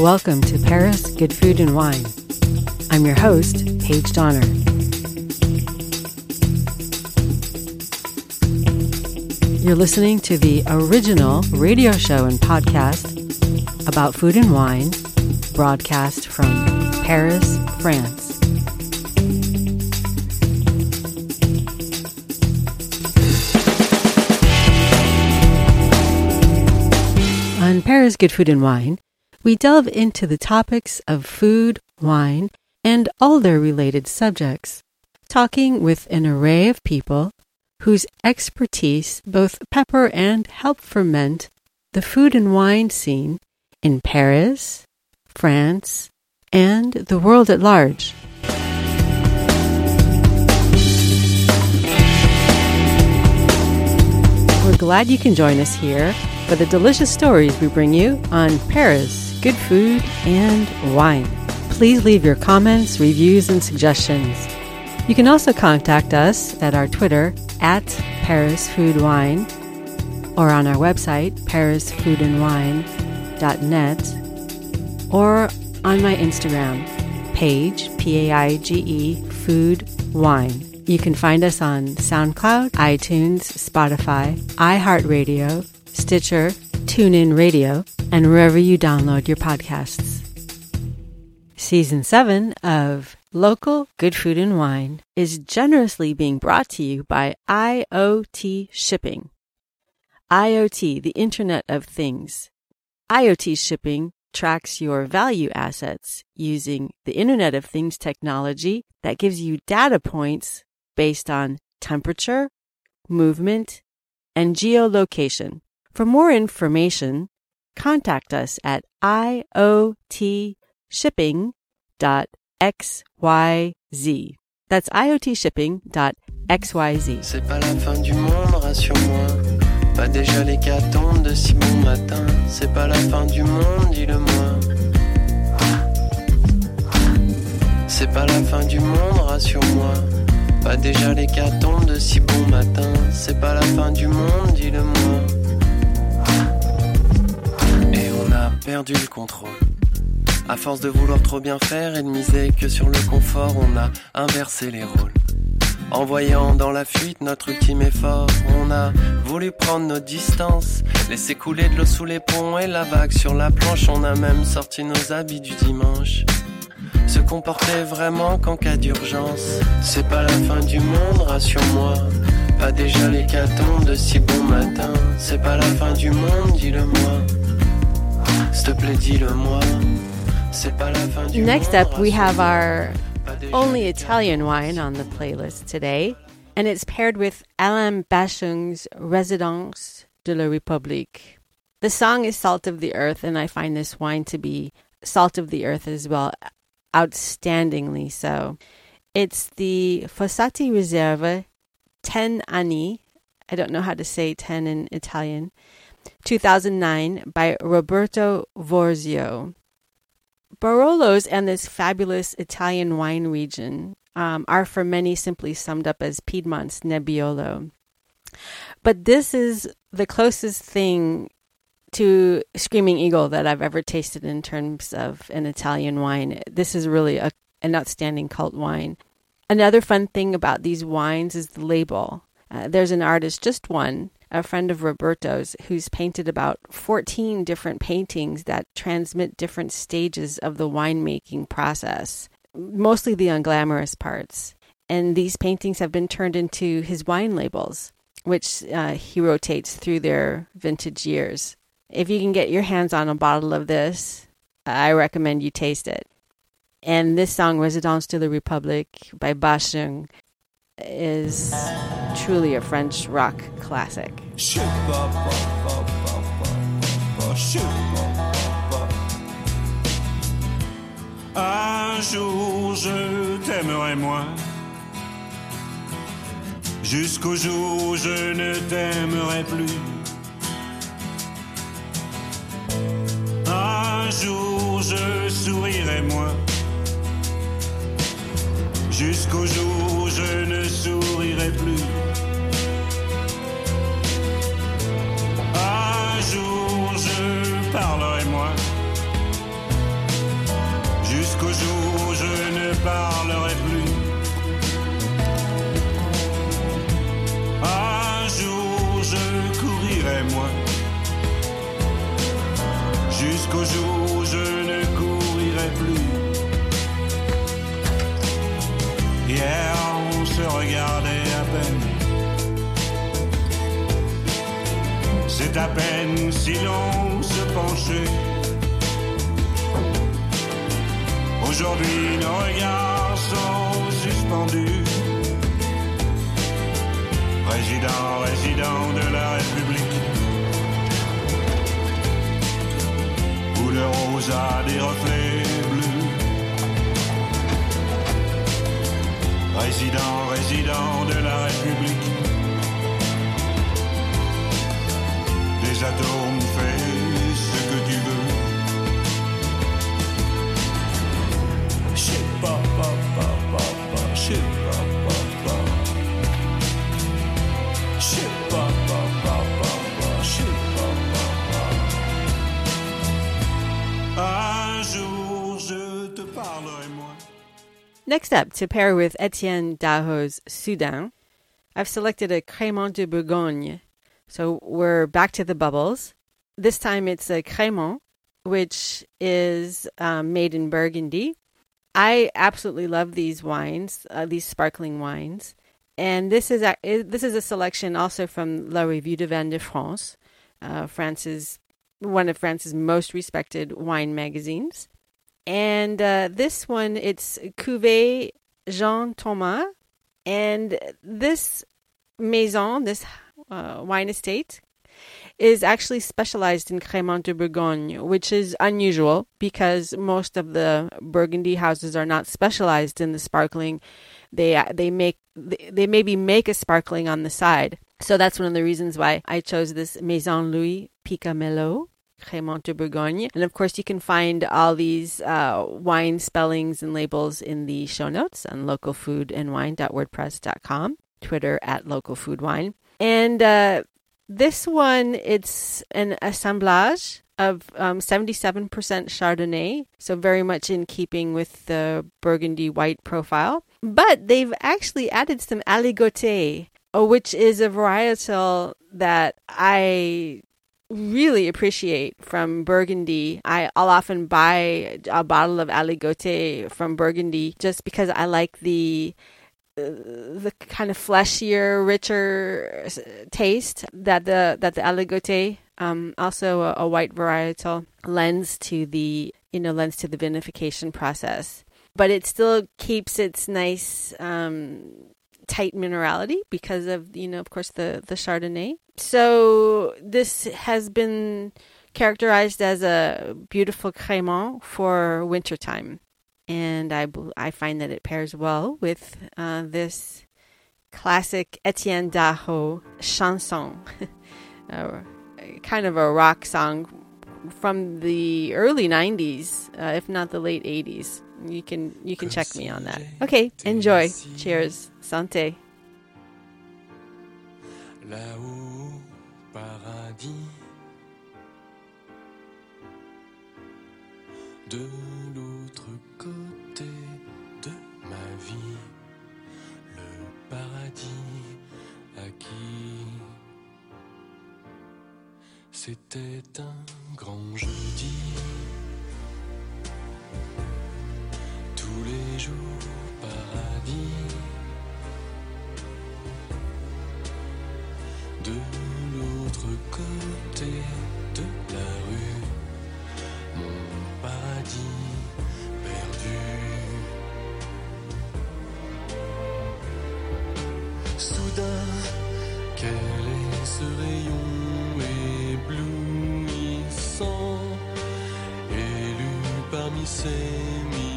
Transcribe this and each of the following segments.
Welcome to Paris Good Food and Wine. I'm your host, Paige Donner. You're listening to the original radio show and podcast about food and wine, broadcast from Paris, France. On Paris Good Food and Wine, we delve into the topics of food, wine, and all their related subjects, talking with an array of people whose expertise both pepper and help ferment the food and wine scene in Paris, France, and the world at large. We're glad you can join us here for the delicious stories we bring you on Paris, good food, and wine. Please leave your comments, reviews, and suggestions. You can also contact us at our Twitter at Paris Food Wine or on our website, parisfoodandwine.net, or on my Instagram page, P A I G E, Food Wine. You can find us on SoundCloud, iTunes, Spotify, iHeartRadio, Stitcher, TuneIn Radio, and wherever you download your podcasts. Season 7 of Local Good Food and Wine is generously being brought to you by IoT Shipping. IoT, the Internet of Things. IoT Shipping tracks your value assets using the Internet of Things technology that gives you data points based on temperature, movement, and geolocation. For more information, contact us at iotshipping.xyz. That's iotshipping.xyz. C'est pas la fin du monde, rassure-moi. Pas déjà l'hécatombe de si bon matin. C'est pas la fin du monde, dis-le-moi. C'est pas la fin du monde, rassure-moi. Pas déjà l'hécatombe de si bon matin. C'est pas la fin du monde, dis-le-moi. Perdu le contrôle. À force de vouloir trop bien faire et de miser que sur le confort, on a inversé les rôles. En voyant dans la fuite notre ultime effort, on a voulu prendre nos distances, laisser couler de l'eau sous les ponts et la vague sur la planche, on a même sorti nos habits du dimanche. Se comporter vraiment qu'en cas d'urgence. C'est pas la fin du monde, rassure-moi. Pas déjà l'hécatombe de si bon matin. C'est pas la fin du monde, dis-le-moi. Next up, we have our only Italian wine on the playlist today, and it's paired with Alain Bashung's Residence de la République. The song is Salt of the Earth, and I find this wine to be Salt of the Earth as well, outstandingly so. It's the Fossati Reserve 10 Anni. I don't know how to say 10 in Italian. 2009 by Roberto Voerzio. Barolos and this fabulous Italian wine region um, are for many simply summed up as Piedmont's Nebbiolo. But this is the closest thing to Screaming Eagle that I've ever tasted in terms of an Italian wine. This is really a, an outstanding cult wine. Another fun thing about these wines is the label. Uh, there's an artist, just one, a friend of Roberto's, who's painted about 14 different paintings that transmit different stages of the winemaking process, mostly the unglamorous parts. And these paintings have been turned into his wine labels, which uh, he rotates through their vintage years. If you can get your hands on a bottle of this, I recommend you taste it. And this song, Residence de la République by Bashung, is truly a French rock classic. Un jour je t'aimerai moins. Jusqu'au jour où je ne t'aimerai plus. Un jour je sourirai moins. Jusqu'au jour où je ne sourirai plus. Next up, to pair with Etienne Daho's Soudain, I've selected a Crémant de Bourgogne. So we're back to the bubbles. This time it's a Crémant, which is um, made in Burgundy. I absolutely love these wines, uh, these sparkling wines. And this is a, this is a selection also from La Revue de Vin de France, uh, France's one of France's most respected wine magazines. And uh, this one, it's Cuvée Jean Thomas. And this maison, this uh, wine estate, is actually specialized in Crémant de Bourgogne, which is unusual because most of the Burgundy houses are not specialized in the sparkling. They they make they, maybe make a sparkling on the side. So that's one of the reasons why I chose this Maison Louis Picamelot. Crémant de Bourgogne. And of course, you can find all these uh, wine spellings and labels in the show notes on localfoodandwine.wordpress.com, Twitter at localfoodwine. And uh, this one, it's an assemblage of um, 77% Chardonnay, so very much in keeping with the Burgundy white profile. But they've actually added some aligoté, uh, which is a varietal that I really appreciate from Burgundy. I, I'll often buy a bottle of aligoté from Burgundy just because I like the the kind of fleshier, richer taste that the that the aligoté, um, also a, a white varietal, lends to the you know lends to the vinification process. But it still keeps its nice um, tight minerality because of you know of course the the Chardonnay. So this has been characterized as a beautiful crémant for wintertime and I I find that it pairs well with uh, this classic Etienne Daho chanson, uh, kind of a rock song from the early '90s, uh, if not the late '80s. You can you can check me on that. Okay, enjoy. Cheers. Santé. là-haut, au paradis. De l'autre côté de ma vie, le paradis acquis. C'était un grand jeudi. Tous les jours, paradis. De l'autre côté de la rue, mon paradis perdu. Soudain, quel est ce rayon éblouissant, élu parmi ces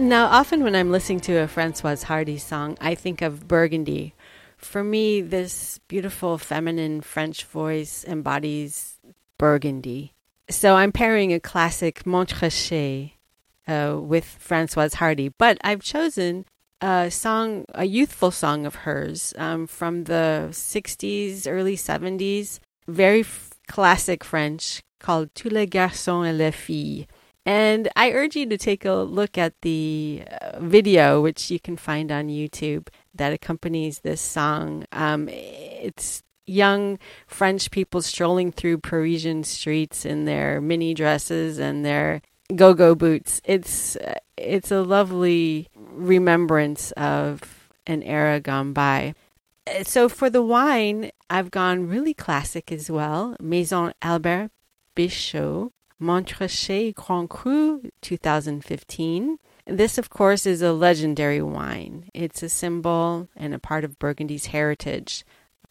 Now, often when I'm listening to a Francoise Hardy song, I think of Burgundy. For me, this beautiful feminine French voice embodies Burgundy. So I'm pairing a classic Montrachet uh, with Francoise Hardy, but I've chosen a song, a youthful song of hers um, from the 60s, early 70s, very f- classic French called Tous les garçons et les filles. And I urge you to take a look at the uh, video, which you can find on YouTube, that accompanies this song. Um, it's young French people strolling through Parisian streets in their mini dresses and their go-go boots. It's it's a lovely remembrance of an era gone by. So for the wine, I've gone really classic as well. Maison Albert Bichot Montrachet Grand Cru 2015. This, of course, is a legendary wine. It's a symbol and a part of Burgundy's heritage,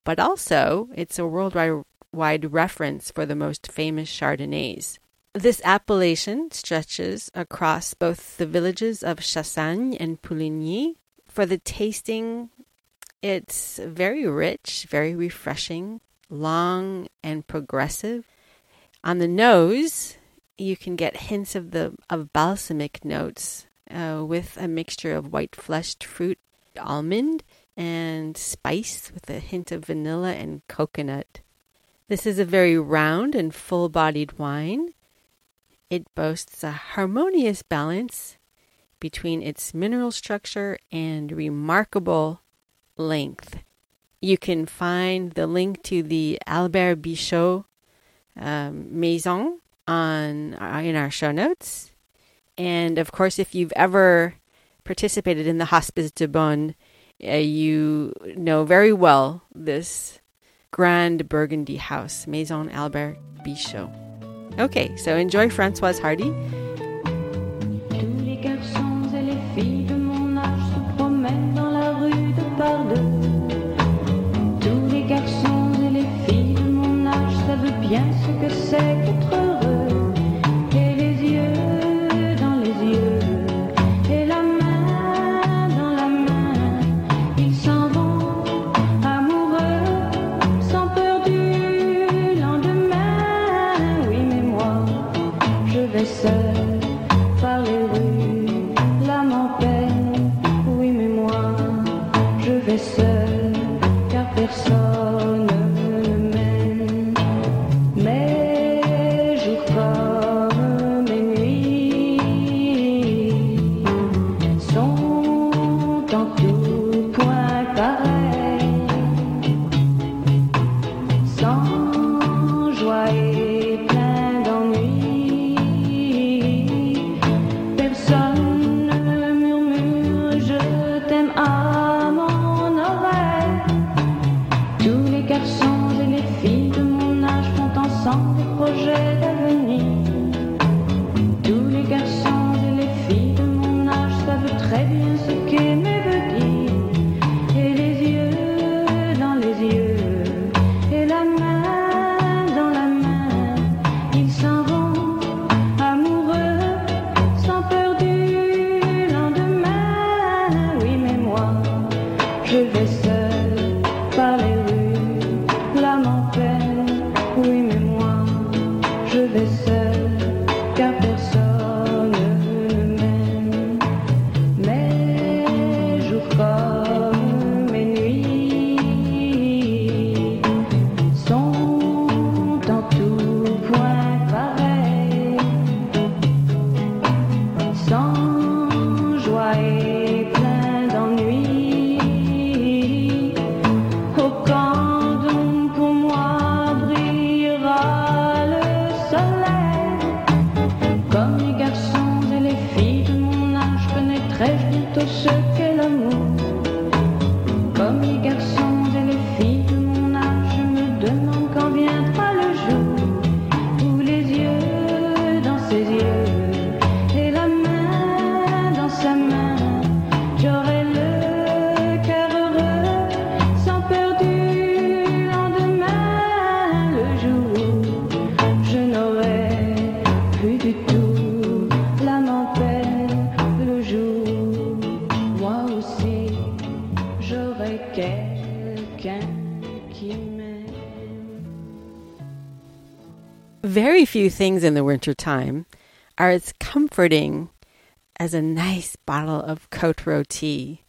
but also it's a worldwide reference for the most famous Chardonnays. This appellation stretches across both the villages of Chassagne and Puligny. For the tasting, it's very rich, very refreshing, long and progressive. On the nose, you can get hints of the of balsamic notes uh, with a mixture of white fleshed fruit, almond, and spice with a hint of vanilla and coconut. This is a very round and full bodied wine. It boasts a harmonious balance between its mineral structure and remarkable length. You can find the link to the Albert Bichot um, Maison on uh, in our show notes. And of course, if you've ever participated in the Hospice de Beaune, uh, you know very well this grand Burgundy house, Maison Albert Bichot. Okay, so enjoy Francoise Hardy. Tous les garçons et les Very few things in the wintertime are as comforting as a nice bottle of Cote Rôtie.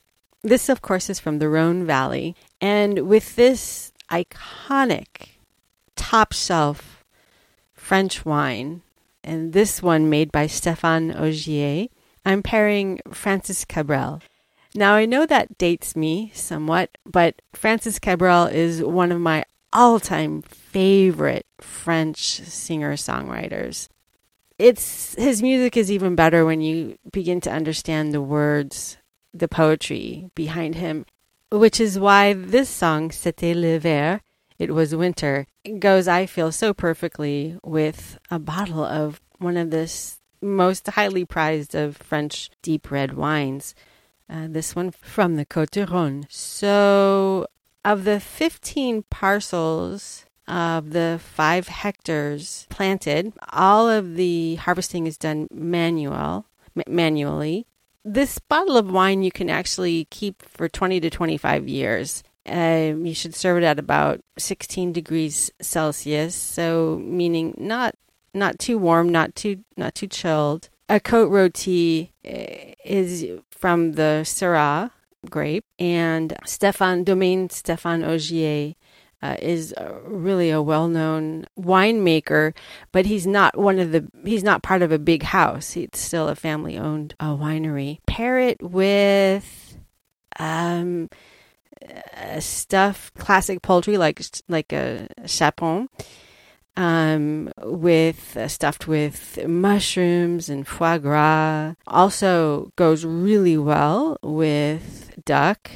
This, of course, is from the Rhone Valley. And with this iconic top shelf French wine, and this one made by Stéphane Ogier, I'm pairing Francis Cabrel. Now, I know that dates me somewhat, but Francis Cabrel is one of my all time favorite French singer songwriters. It's his music is even better when you begin to understand the words, the poetry behind him, which is why this song, C'était l'hiver, it was winter, goes, I feel, so perfectly with a bottle of one of the most highly prized of French deep red wines. Uh, this one from the Côte du. So, of the 15 parcels of the five hectares planted, all of the harvesting is done manual, manually. This bottle of wine you can actually keep for 20 to 25 years. Um, you should serve it at about 16 degrees Celsius, so meaning not not too warm, not too not too chilled. A Cote Rôtie eh, is from the Syrah grape, and Stéphane Domaine Stéphane Ogier uh, is really a well-known winemaker, but he's not one of the he's not part of a big house. It's still a family-owned uh, winery. Pair it with um, stuff classic poultry like like a chapon um, with uh, stuffed with mushrooms and foie gras. Also goes really well with duck,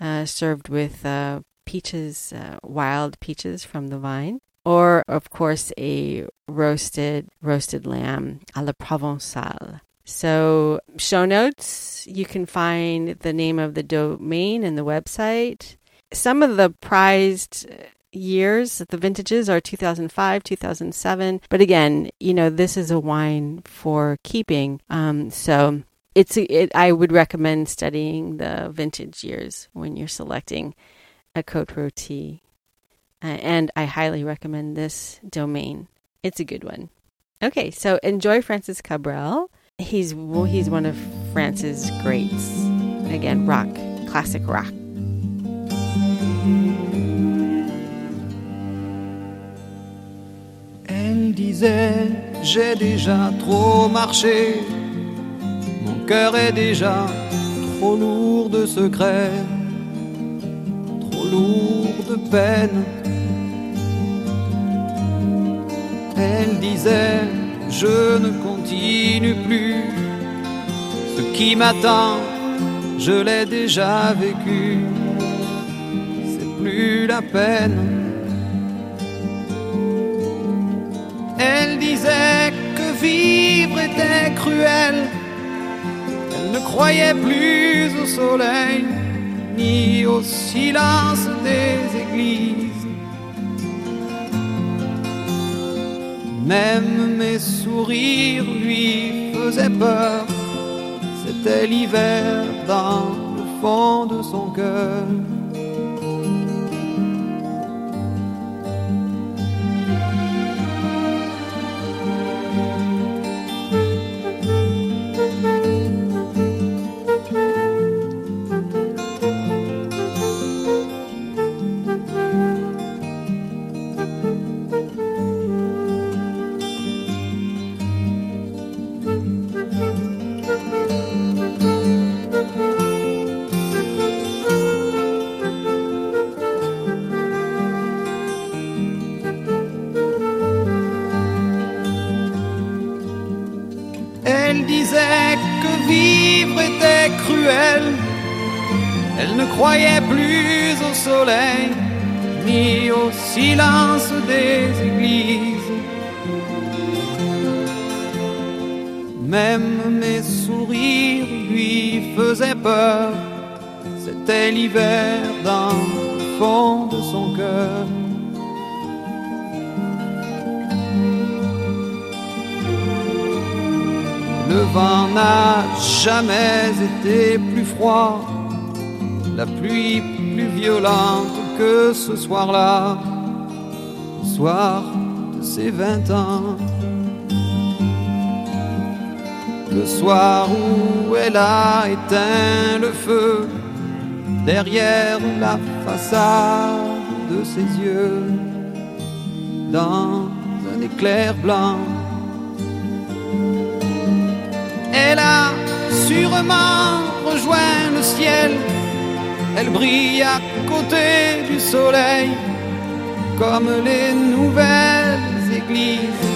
uh, served with uh, peaches, uh, wild peaches from the vine, or of course a roasted roasted lamb à la provençale. So, show notes, you can find the name of the domain and the website. Some of the prized years, the vintages are 2005, 2007. But again, you know, this is a wine for keeping. Um, so it's it, I would recommend studying the vintage years when you're selecting a Cote Rôtie. Uh, and I highly recommend this domain. It's a good one. Okay, so enjoy Francis Cabrel. He's well, he's one of France's greats. Again, rock, classic rock. Elle disait, j'ai déjà trop marché, mon cœur est déjà trop lourd de secrets, trop lourd de peine. Elle disait, je ne continue plus, ce qui m'attend, je l'ai déjà vécu, c'est plus la peine. Elle disait que vivre était cruel. Elle ne croyait plus au soleil ni au silence des églises. Même mes sourires lui faisaient peur. C'était l'hiver dans le fond de son cœur. La pluie plus violente que ce soir-là, soir de ses vingt ans. Le soir où elle a éteint le feu, derrière la façade de ses yeux, dans un éclair blanc. Elle a sûrement rejoint le ciel, elle brille à côté du soleil, comme les nouvelles églises.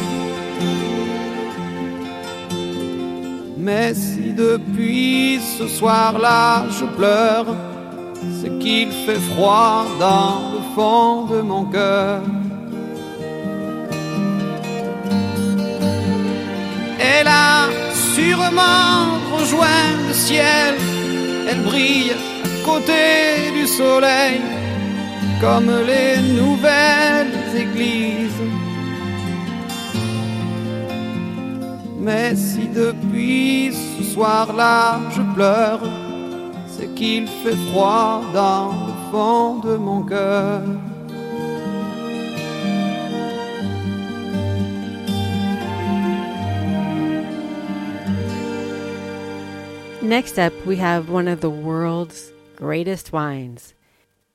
Mais si depuis ce soir-là je pleure, c'est qu'il fait froid dans le fond de mon cœur. Elle a sûrement rejoint le ciel, elle brille côté du soleil, comme les nouvelles églises. Mais si depuis ce soir-là je pleure, c'est qu'il fait froid dans le fond de mon cœur. Next up, we have one of the world's greatest wines,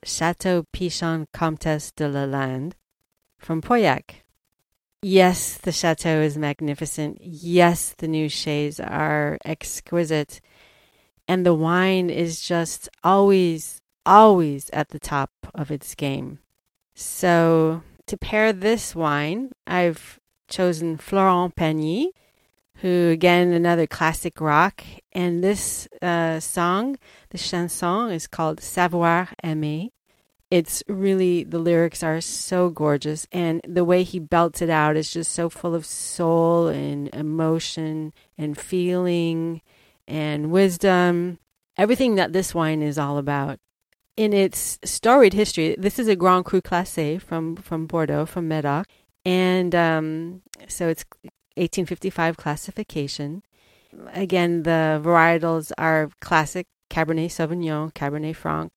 Chateau Pichon Comtesse de Lalande from Pauillac. Yes, the chateau is magnificent. Yes, the new shades are exquisite. And the wine is just always, always at the top of its game. So, to pair this wine, I've chosen Florent Pagny, who, again, another classic rock. And this uh, song, the chanson, is called Savoir Aimer. It's really the lyrics are so gorgeous. And the way he belts it out is just so full of soul and emotion and feeling and wisdom. Everything that this wine is all about. In its storied history this is a grand cru classé from from bordeaux from medoc. And um, so it's 1855 classification again the varietals are classic cabernet sauvignon cabernet franc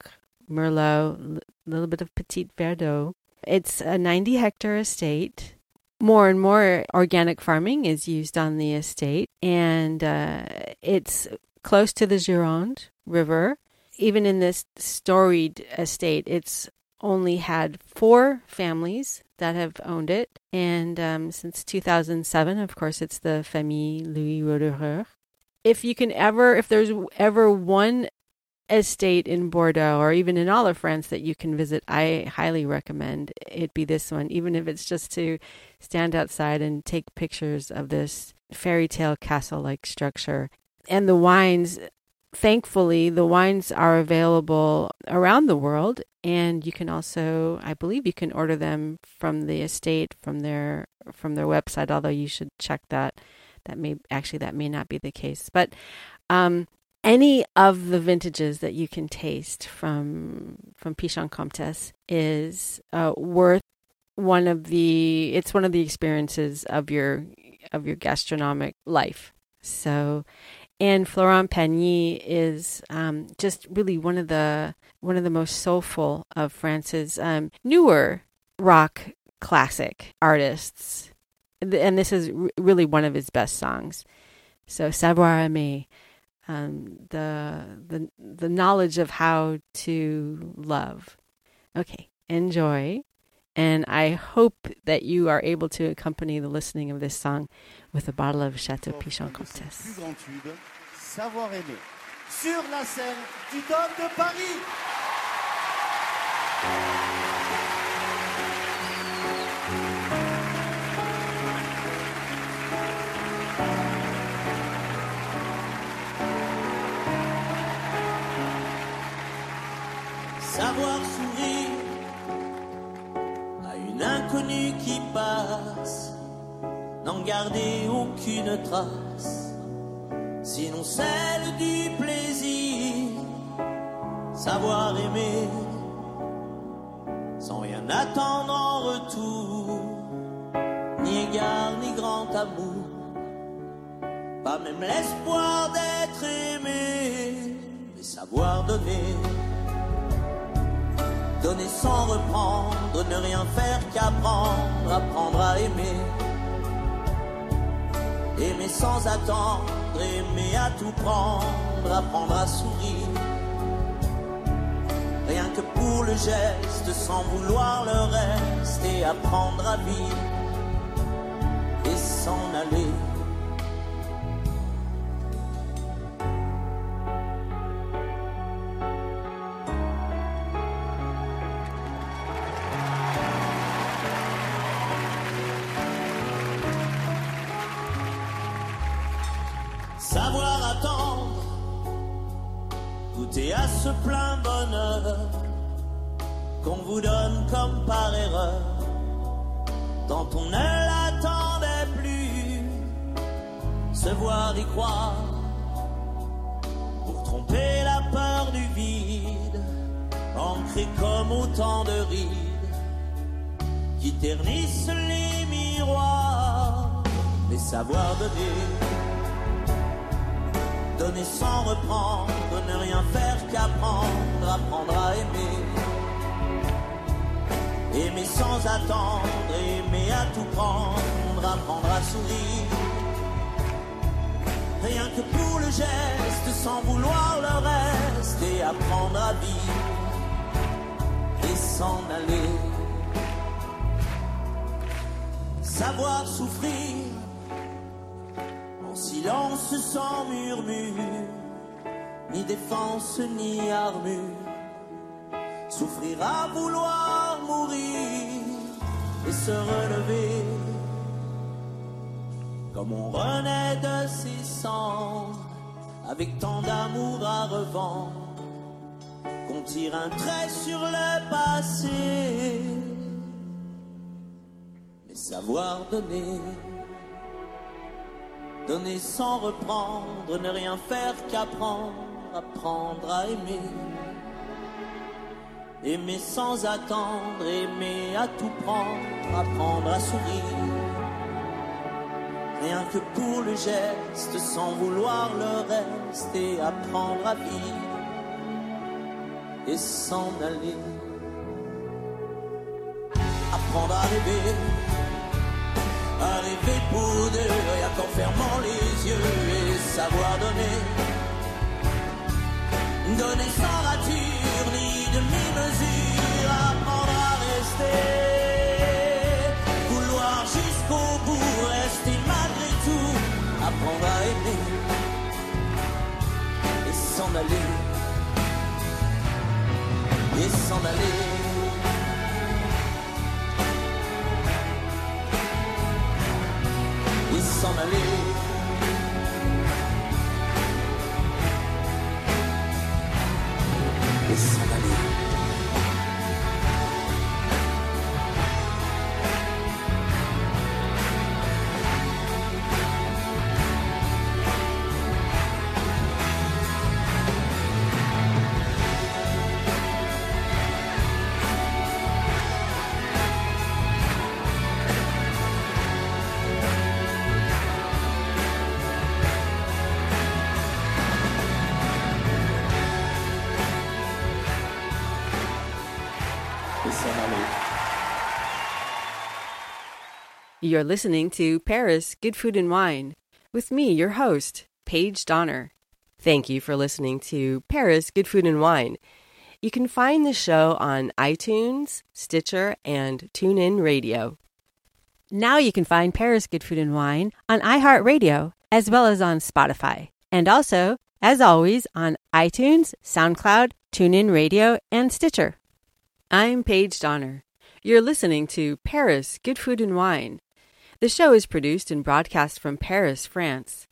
merlot a little bit of Petit Verdot. It's a 90 hectare estate. More and more organic farming is used on the estate, and uh, it's close to the Gironde River. Even in this storied estate, it's only had four families that have owned it, and um, since 2007, of course, it's the Famille Louis Roederer. If you can ever, if there's ever one estate in Bordeaux or even in all of France that you can visit, I highly recommend it be this one, even if it's just to stand outside and take pictures of this fairy tale castle like structure. And the wines, thankfully, the wines are available around the world. And you can also, I believe, you can order them from the estate from their from their website. Although you should check that. That may actually that may not be the case, but um, any of the vintages that you can taste from from Pichon Comtesse is uh, worth one of the it's one of the experiences of your of your gastronomic life. So, and Florent Pagny is um, just really one of the one of the most soulful of France's um, newer rock classic artists, and this is really one of his best songs. So, Savoir Aimer um, the the the knowledge of how to love. Okay, enjoy, and I hope that you are able to accompany the listening of this song with a bottle of Chateau Pichon Comtesse. Savoir aimer sur la scène du Dôme de Paris. savoir sourire à une inconnue qui passe, n'en garder aucune trace, sinon celle du plaisir, savoir aimer sans rien attendre en retour, ni égard ni grand amour, pas même l'espoir d'être aimé, mais savoir donner Donner sans reprendre, ne rien faire qu'apprendre, apprendre à aimer. Aimer sans attendre, aimer à tout prendre, apprendre à sourire. Rien que pour le geste, sans vouloir le reste, et apprendre à vivre et s'en aller. Et s'en aller. Savoir souffrir en silence sans murmure, ni défense ni armure. Souffrir à vouloir mourir et se relever. Comme on renaît de ses cendres, avec tant d'amour à revendre, tire un trait sur le passé. Mais savoir donner Donner sans reprendre, ne rien faire qu'apprendre, apprendre à aimer. Aimer sans attendre, aimer à tout prendre, apprendre à sourire. Rien que pour le geste, sans vouloir le reste, et apprendre à vivre et s'en aller. Apprendre à rêver à rêver pour deux, rien qu'en fermant les yeux et savoir donner. Donner sans rature ni demi-mesure, apprendre à rester. Vouloir jusqu'au bout, rester malgré tout, apprendre à aimer et s'en aller. Et s'en aller. et s'en aller. You're listening to Paris Good Food and Wine with me, your host, Paige Donner. Thank you for listening to Paris Good Food and Wine. You can find the show on iTunes, Stitcher, and TuneIn Radio. Now you can find Paris Good Food and Wine on iHeartRadio as well as on Spotify. And also, as always, on iTunes, SoundCloud, TuneIn Radio, and Stitcher. I'm Paige Donner. You're listening to Paris Good Food and Wine. The show is produced and broadcast from Paris, France.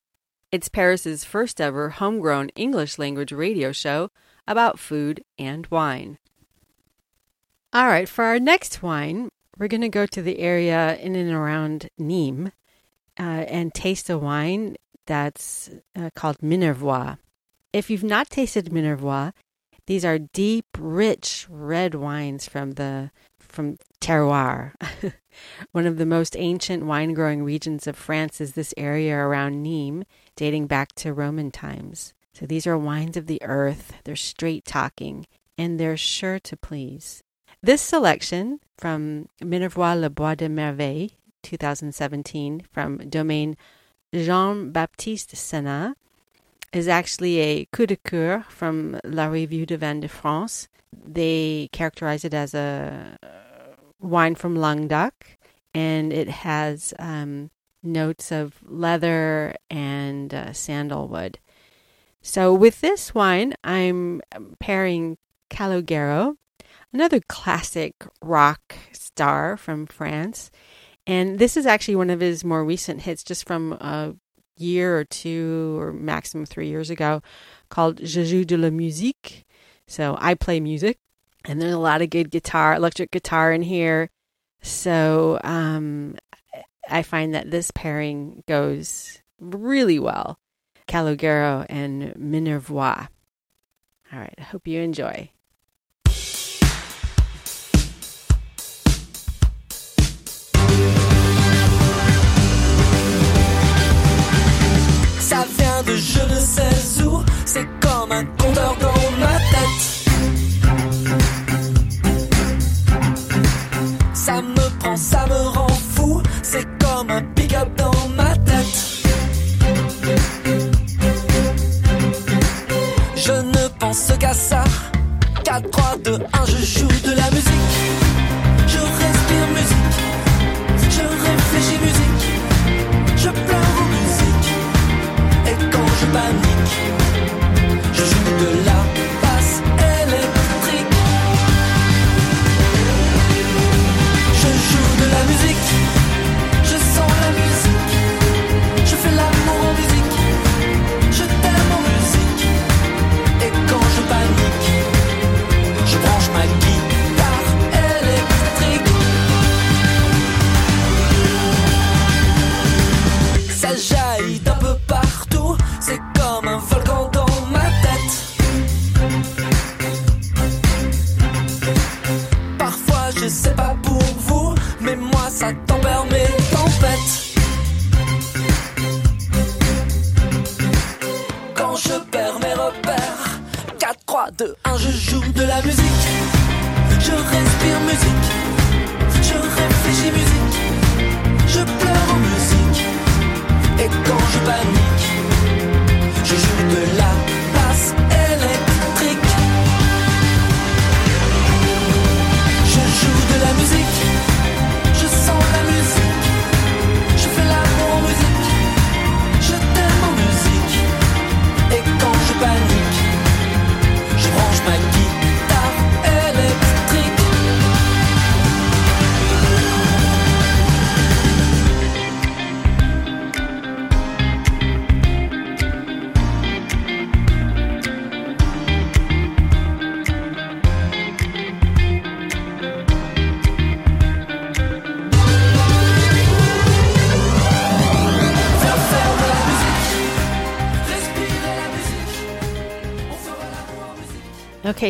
It's Paris's first ever homegrown English language radio show about food and wine. All right, for our next wine, we're going to go to the area in and around Nîmes uh, and taste a wine that's uh, called Minervois. If you've not tasted Minervois, these are deep, rich red wines from the from terroir. One of the most ancient wine growing regions of France is this area around Nîmes, dating back to Roman times. So these are wines of the earth. They're straight talking and they're sure to please. This selection from Minervois Le Bois de Merveille, 2017, from Domaine Jean Baptiste Senat, is actually a coup de coeur from La Revue de Vin de France. They characterize it as a wine from Languedoc, and it has um, notes of leather and uh, sandalwood. So, with this wine, I'm pairing Calogero, another classic rock star from France. And this is actually one of his more recent hits, just from a year or two, or maximum three years ago, called Je joue de la musique. So, I play music. And there's a lot of good guitar, electric guitar in here. So, um, I find that this pairing goes really well. Calogero and Minervois. All right, I hope you enjoy. Ça vient de je ne sais où, c'est comme un compteur dans ma tête. Prend, ça me rend fou, c'est comme un pick-up dans ma tête. Je ne pense qu'à ça. 4, 3, 2, 1, je joue de la musique.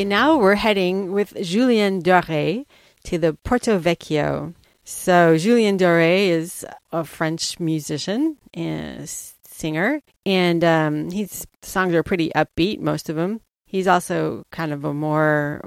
Okay, now we're heading with Julien Doré to the Porto Vecchio. So, Julien Doré is a French musician and singer, and um, his songs are pretty upbeat, most of them. He's also kind of a more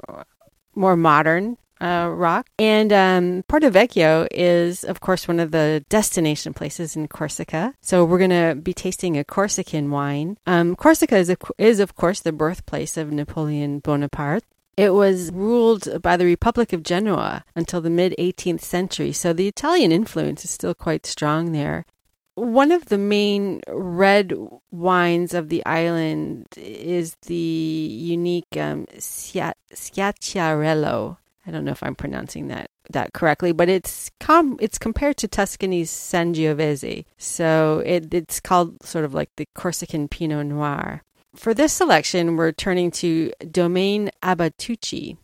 more modern uh, rock. And um, Porto Vecchio is, of course, one of the destination places in Corsica. So we're going to be tasting a Corsican wine. Um, Corsica is, is, of course, the birthplace of Napoleon Bonaparte. It was ruled by the Republic of Genoa until the mid 18th century, so the Italian influence is still quite strong there. One of the main red wines of the island is the unique um, Schiacciarello. I don't know if I'm pronouncing that that correctly, but it's com- it's compared to Tuscany's Sangiovese. So it, it's called sort of like the Corsican Pinot Noir. For this selection, we're turning to Domaine Abatucci.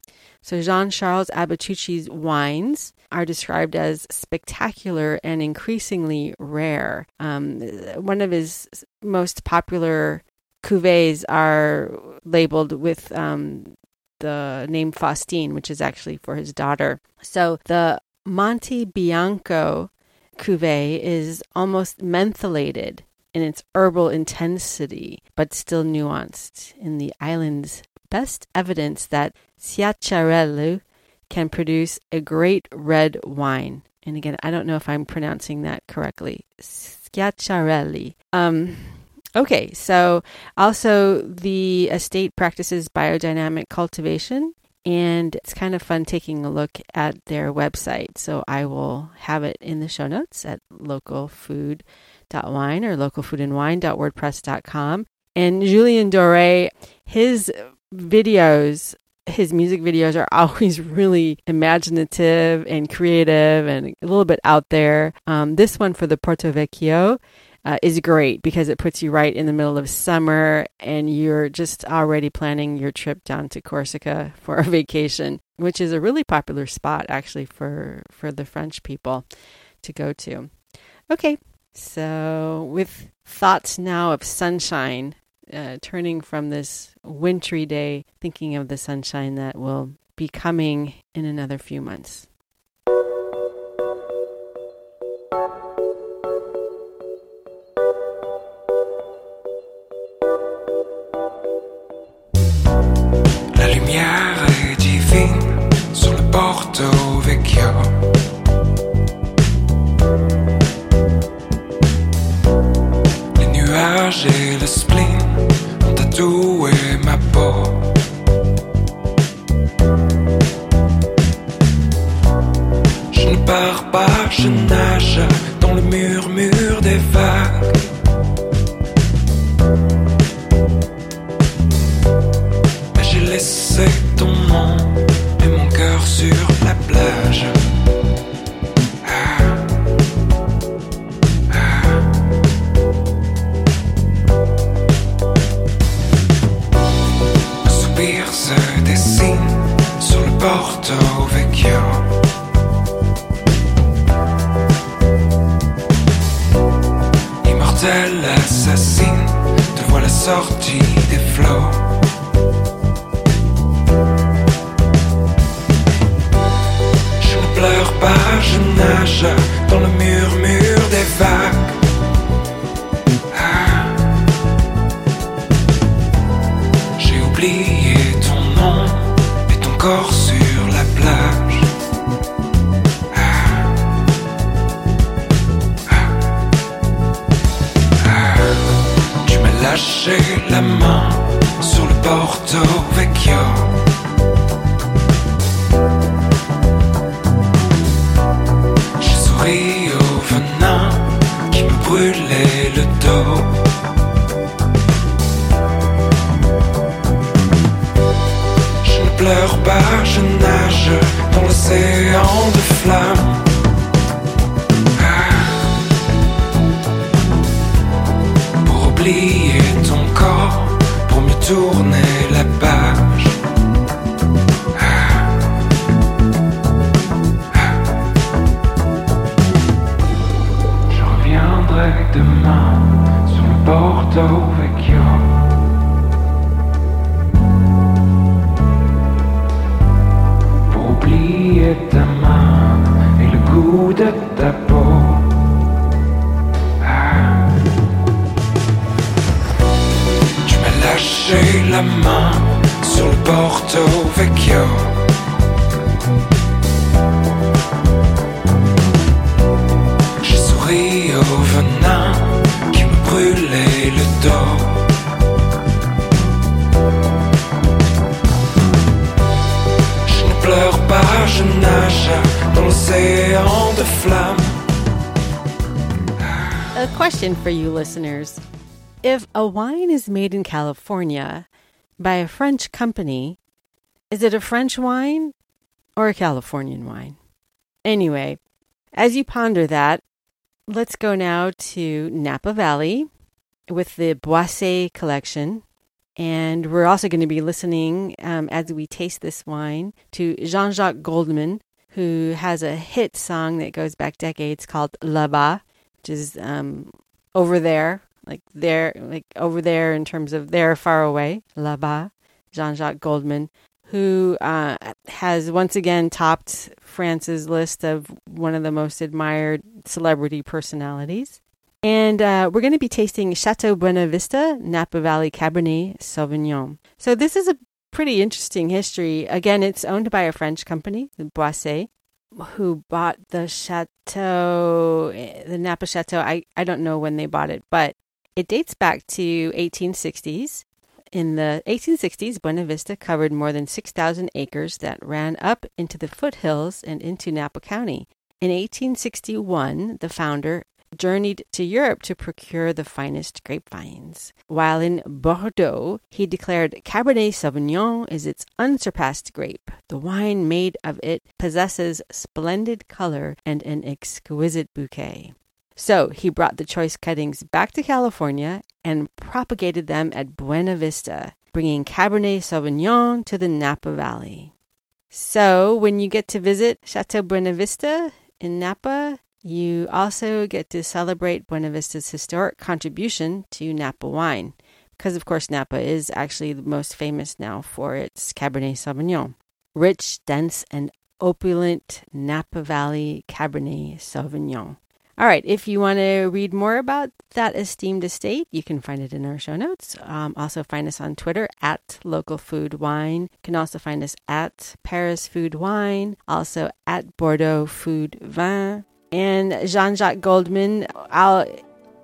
So Jean Charles Abatucci's wines are described as spectacular and increasingly rare. Um, one of his most popular cuvées are labeled with um, the name Faustine, which is actually for his daughter. So the Monte Bianco cuvée is almost mentholated in its herbal intensity, but still nuanced in the island's best evidence that Schiacciarello can produce a great red wine. And again, I don't know if I'm pronouncing that correctly. Schiacciarelli. Um, okay, so also the estate practices biodynamic cultivation, and it's kind of fun taking a look at their website. So I will have it in the show notes at localfood.wine or localfoodandwine.wordpress.com. And Julien Doré, his videos his music videos are always really imaginative and creative and a little bit out there. Um, this one for the Porto Vecchio uh, is great because it puts you right in the middle of summer and you're just already planning your trip down to Corsica for a vacation, which is a really popular spot actually for, for the French people to go to. Okay, so with thoughts now of sunshine, uh, turning from this wintry day, thinking of the sunshine that will be coming in another few months. A question for you listeners. If a wine is made in California by a French company, is it a French wine or a Californian wine? Anyway, as you ponder that, let's go now to Napa Valley with the Boisset collection. And we're also going to be listening um, as we taste this wine to Jean Jacques Goldman, who has a hit song that goes back decades called Là-bas, which is um, over there, like there, like over there in terms of there, far away. Là-bas, Jean Jacques Goldman, who uh, has once again topped France's list of one of the most admired celebrity personalities. And uh, we're going to be tasting Chateau Buena Vista Napa Valley Cabernet Sauvignon. So this is a pretty interesting history. Again, it's owned by a French company, the Boisset, who bought the chateau, eh, the Napa Chateau. I, I don't know when they bought it, but it dates back to 1860s. In the 1860s, Buena Vista covered more than 6,000 acres that ran up into the foothills and into Napa County. In 1861, the founder journeyed to Europe to procure the finest grapevines. While in Bordeaux, he declared Cabernet Sauvignon is its unsurpassed grape. The wine made of it possesses splendid color and an exquisite bouquet. So he brought the choice cuttings back to California and propagated them at Buena Vista, bringing Cabernet Sauvignon to the Napa Valley. So when you get to visit Chateau Buena Vista in Napa, you also get to celebrate Buena Vista's historic contribution to Napa wine, because of course Napa is actually the most famous now for its Cabernet Sauvignon. Rich, dense, and opulent Napa Valley Cabernet Sauvignon. All right, if you want to read more about that esteemed estate, you can find it in our show notes. Um, also, find us on Twitter at Local Food Wine. You can also find us at Paris Food Wine, also at Bordeaux Food Vin. And Jean Jacques Goldman, I'll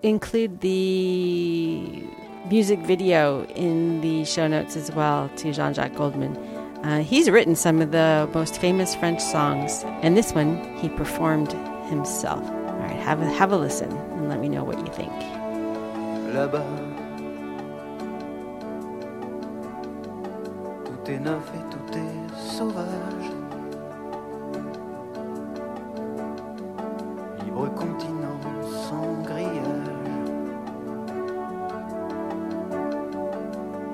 include the music video in the show notes as well to Jean Jacques Goldman. Uh, he's written some of the most famous French songs, and this one he performed himself. All right, have a, have a listen and let me know what you think. Là-bas, tout est neuf et tout est sauvage. Libre continent sans grillage.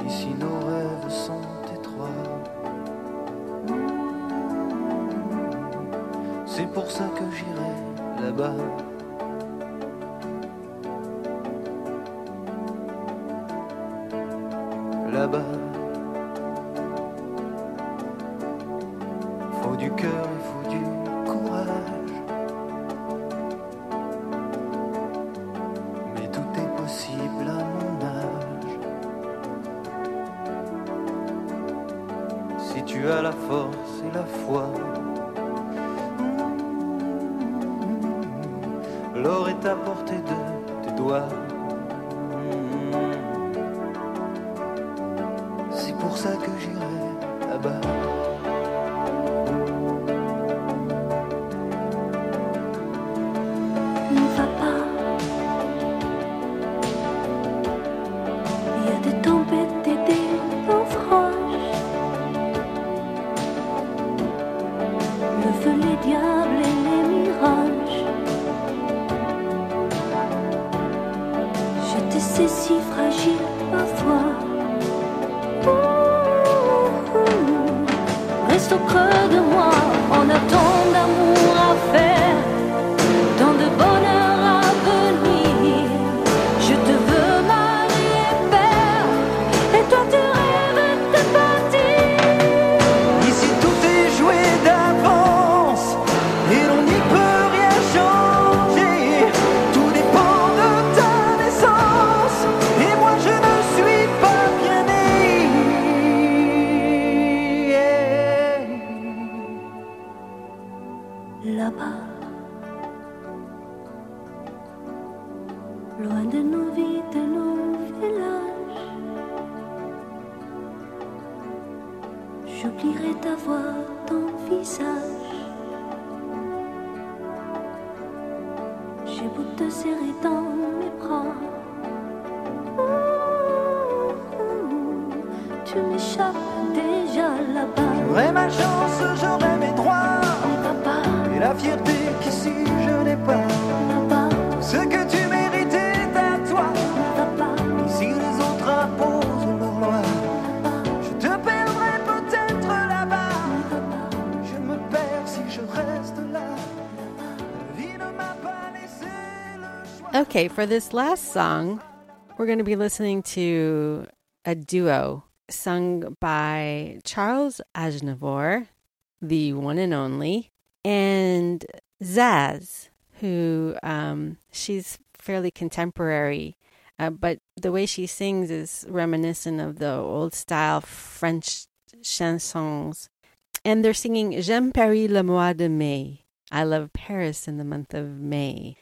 Ici nos rêves sont étroits. C'est pour ça que j'irai là-bas. Là-bas, faut du cœur tu as la force et la foi, l'or est à portée de tes doigts. J'ai beau te serrer dans mes bras. Tu m'échappes déjà là-bas. J'aurai ma chance, j'aurai mes droits et la fierté qu'ici je n'ai pas. Ce que Okay, for this last song, we're going to be listening to a duo sung by Charles Aznavour, the one and only, and Zaz, who um, she's fairly contemporary, uh, but the way she sings is reminiscent of the old style French chansons. And they're singing J'aime Paris le mois de mai. I love Paris in the month of May.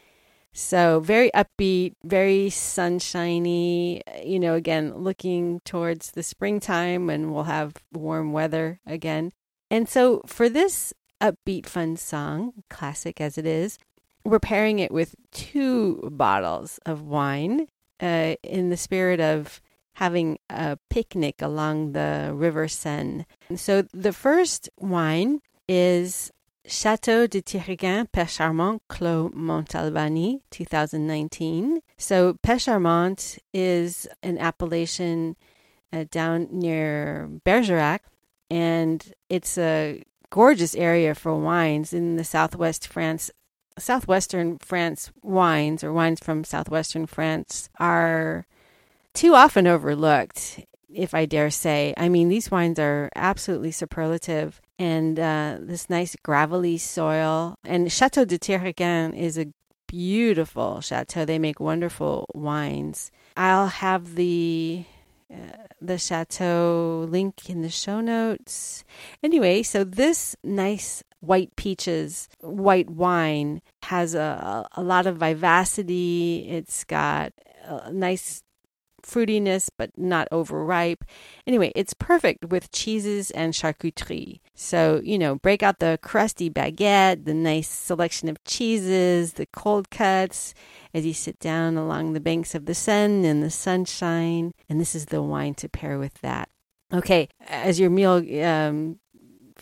So very upbeat, very sunshiny, you know, again, looking towards the springtime when we'll have warm weather again. And so for this upbeat, fun song, classic as it is, we're pairing it with two bottles of wine uh, in the spirit of having a picnic along the River Seine. And so the first wine is Chateau de Tiregand Pécharmant Clos Montalbani 2019. So Pécharmant is an appellation uh, down near Bergerac, and it's a gorgeous area for wines in the southwest France. Southwestern France wines or wines from southwestern France are too often overlooked, if I dare say. I mean, these wines are absolutely superlative and uh, this nice gravelly soil. And Chateau de Tiregand is a beautiful chateau. They make wonderful wines. I'll have the uh, the chateau link in the show notes. Anyway, so this nice white peaches white wine has a, a lot of vivacity. It's got a nice fruitiness, but not overripe. Anyway, it's perfect with cheeses and charcuterie. So, you know, break out the crusty baguette, the nice selection of cheeses, the cold cuts as you sit down along the banks of the Seine in the sunshine. And this is the wine to pair with that. Okay, as your meal um,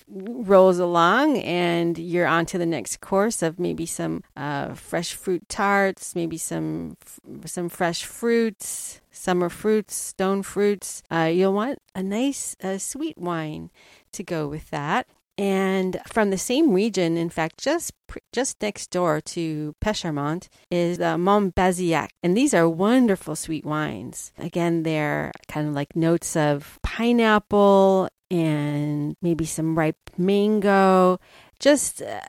rolls along and you're on to the next course of maybe some uh, fresh fruit tarts, maybe some some fresh fruits, summer fruits, stone fruits. Uh, you'll want a nice uh, sweet wine to go with that. And from the same region, in fact, just just next door to Pécharmant is uh, Monbazillac, and these are wonderful sweet wines. Again, they're kind of like notes of pineapple and maybe some ripe mango, just uh,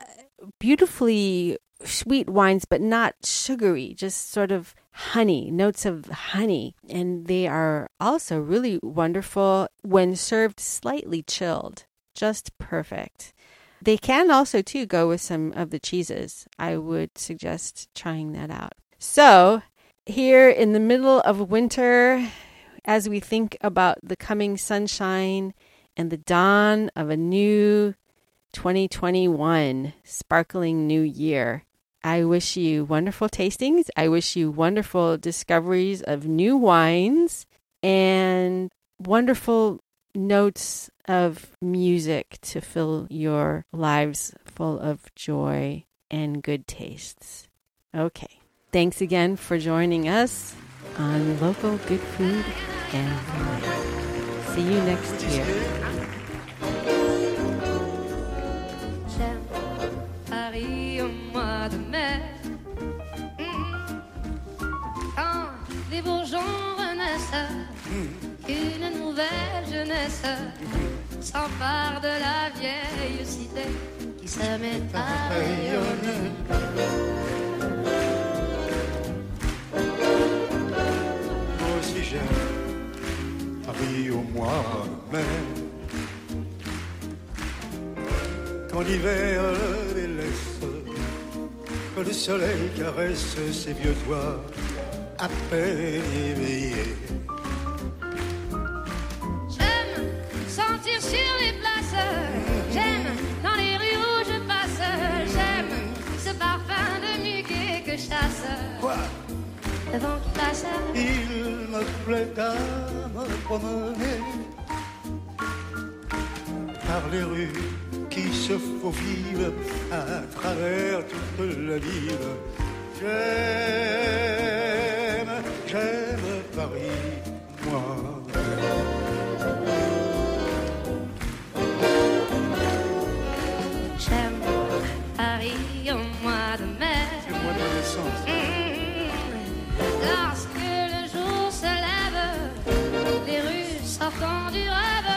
beautifully sweet wines, but not sugary, just sort of honey, notes of honey. And they are also really wonderful when served slightly chilled just perfect. They can also too go with some of the cheeses. I would suggest trying that out. So, here in the middle of winter, as we think about the coming sunshine and the dawn of a new 2021 sparkling new year, I wish you wonderful tastings. I wish you wonderful discoveries of new wines and wonderful notes of music to fill your lives full of joy and good tastes. Okay. Thanks again for joining us on Local Good Food and Wine. See you next year. Mois de mai. Mm. Quand les bourgeons renaissent, une nouvelle jeunesse s'empare de la vieille cité qui se met à rayonner. Moi aussi j'aime Paris au mois de mai. Quand l'hiver les laisse, quand le soleil caresse ses vieux doigts à peine éveillés. J'aime sentir sur les places, j'aime dans les rues où je passe, j'aime ce parfum de muguet que je chasse. Quoi? Le vent qui passe, Il me plaît à me promener par les rues qui se faufilent à travers toute la ville. J'aime, j'aime Paris, moi. j'aime Paris au mois de mai. C'est moi de naissance. Lorsque le jour se lève, les rues sortant du rêve,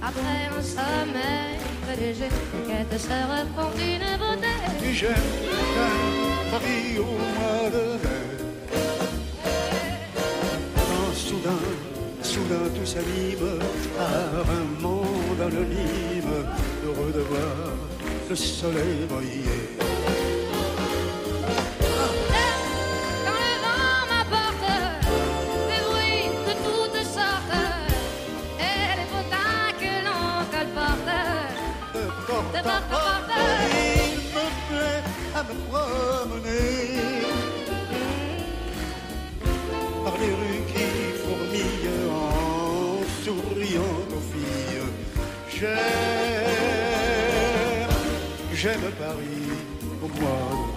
après un sommeil léger, qu'elles se refont une beauté. Et j'aime, j'aime Paris au mois de mai. Quand soudain soudain tout s'anime par un monde anonyme, heureux de voir le soleil briller. Me promener par les rues qui fourmillent en souriant aux filles. J'aime, j'aime Paris au mois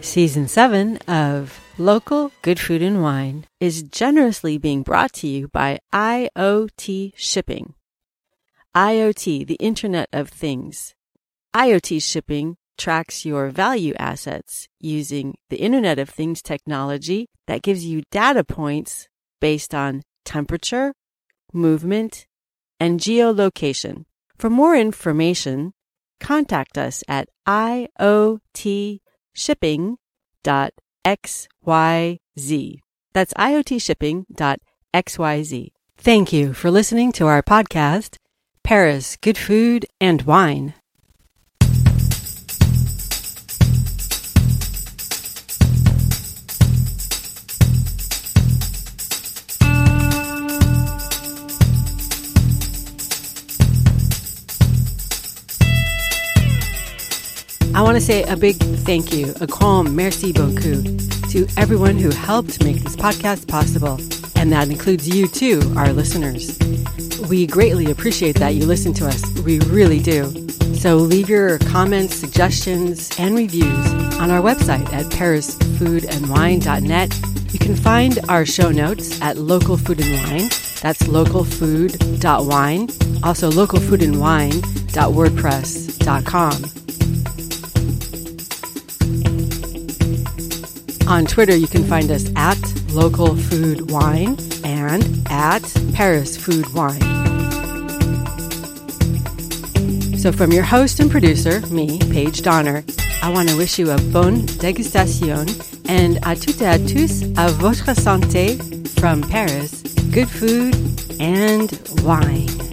Season 7 of Local Good Food and Wine is generously being brought to you by IoT Shipping. IoT, the Internet of Things. IoT Shipping tracks your value assets using the Internet of Things technology that gives you data points based on temperature, movement, and geolocation. For more information, contact us at iotshipping.xyz. That's iotshipping.xyz. Thank you for listening to our podcast, Paris Good Food and Wine. Want to say a big thank you, a grand merci beaucoup to everyone who helped make this podcast possible. And that includes you too, our listeners. We greatly appreciate that you listen to us. We really do. So leave your comments, suggestions, and reviews on our website at parisfoodandwine.net. You can find our show notes at Local Food and Wine. That's localfood.wine. Also localfoodandwine.wordpress.com. On Twitter, you can find us at Local Food Wine and at Paris Food Wine. So, from your host and producer, me, Paige Donner, I want to wish you a bonne dégustation and à toutes et à tous, à votre santé from Paris, good food and wine.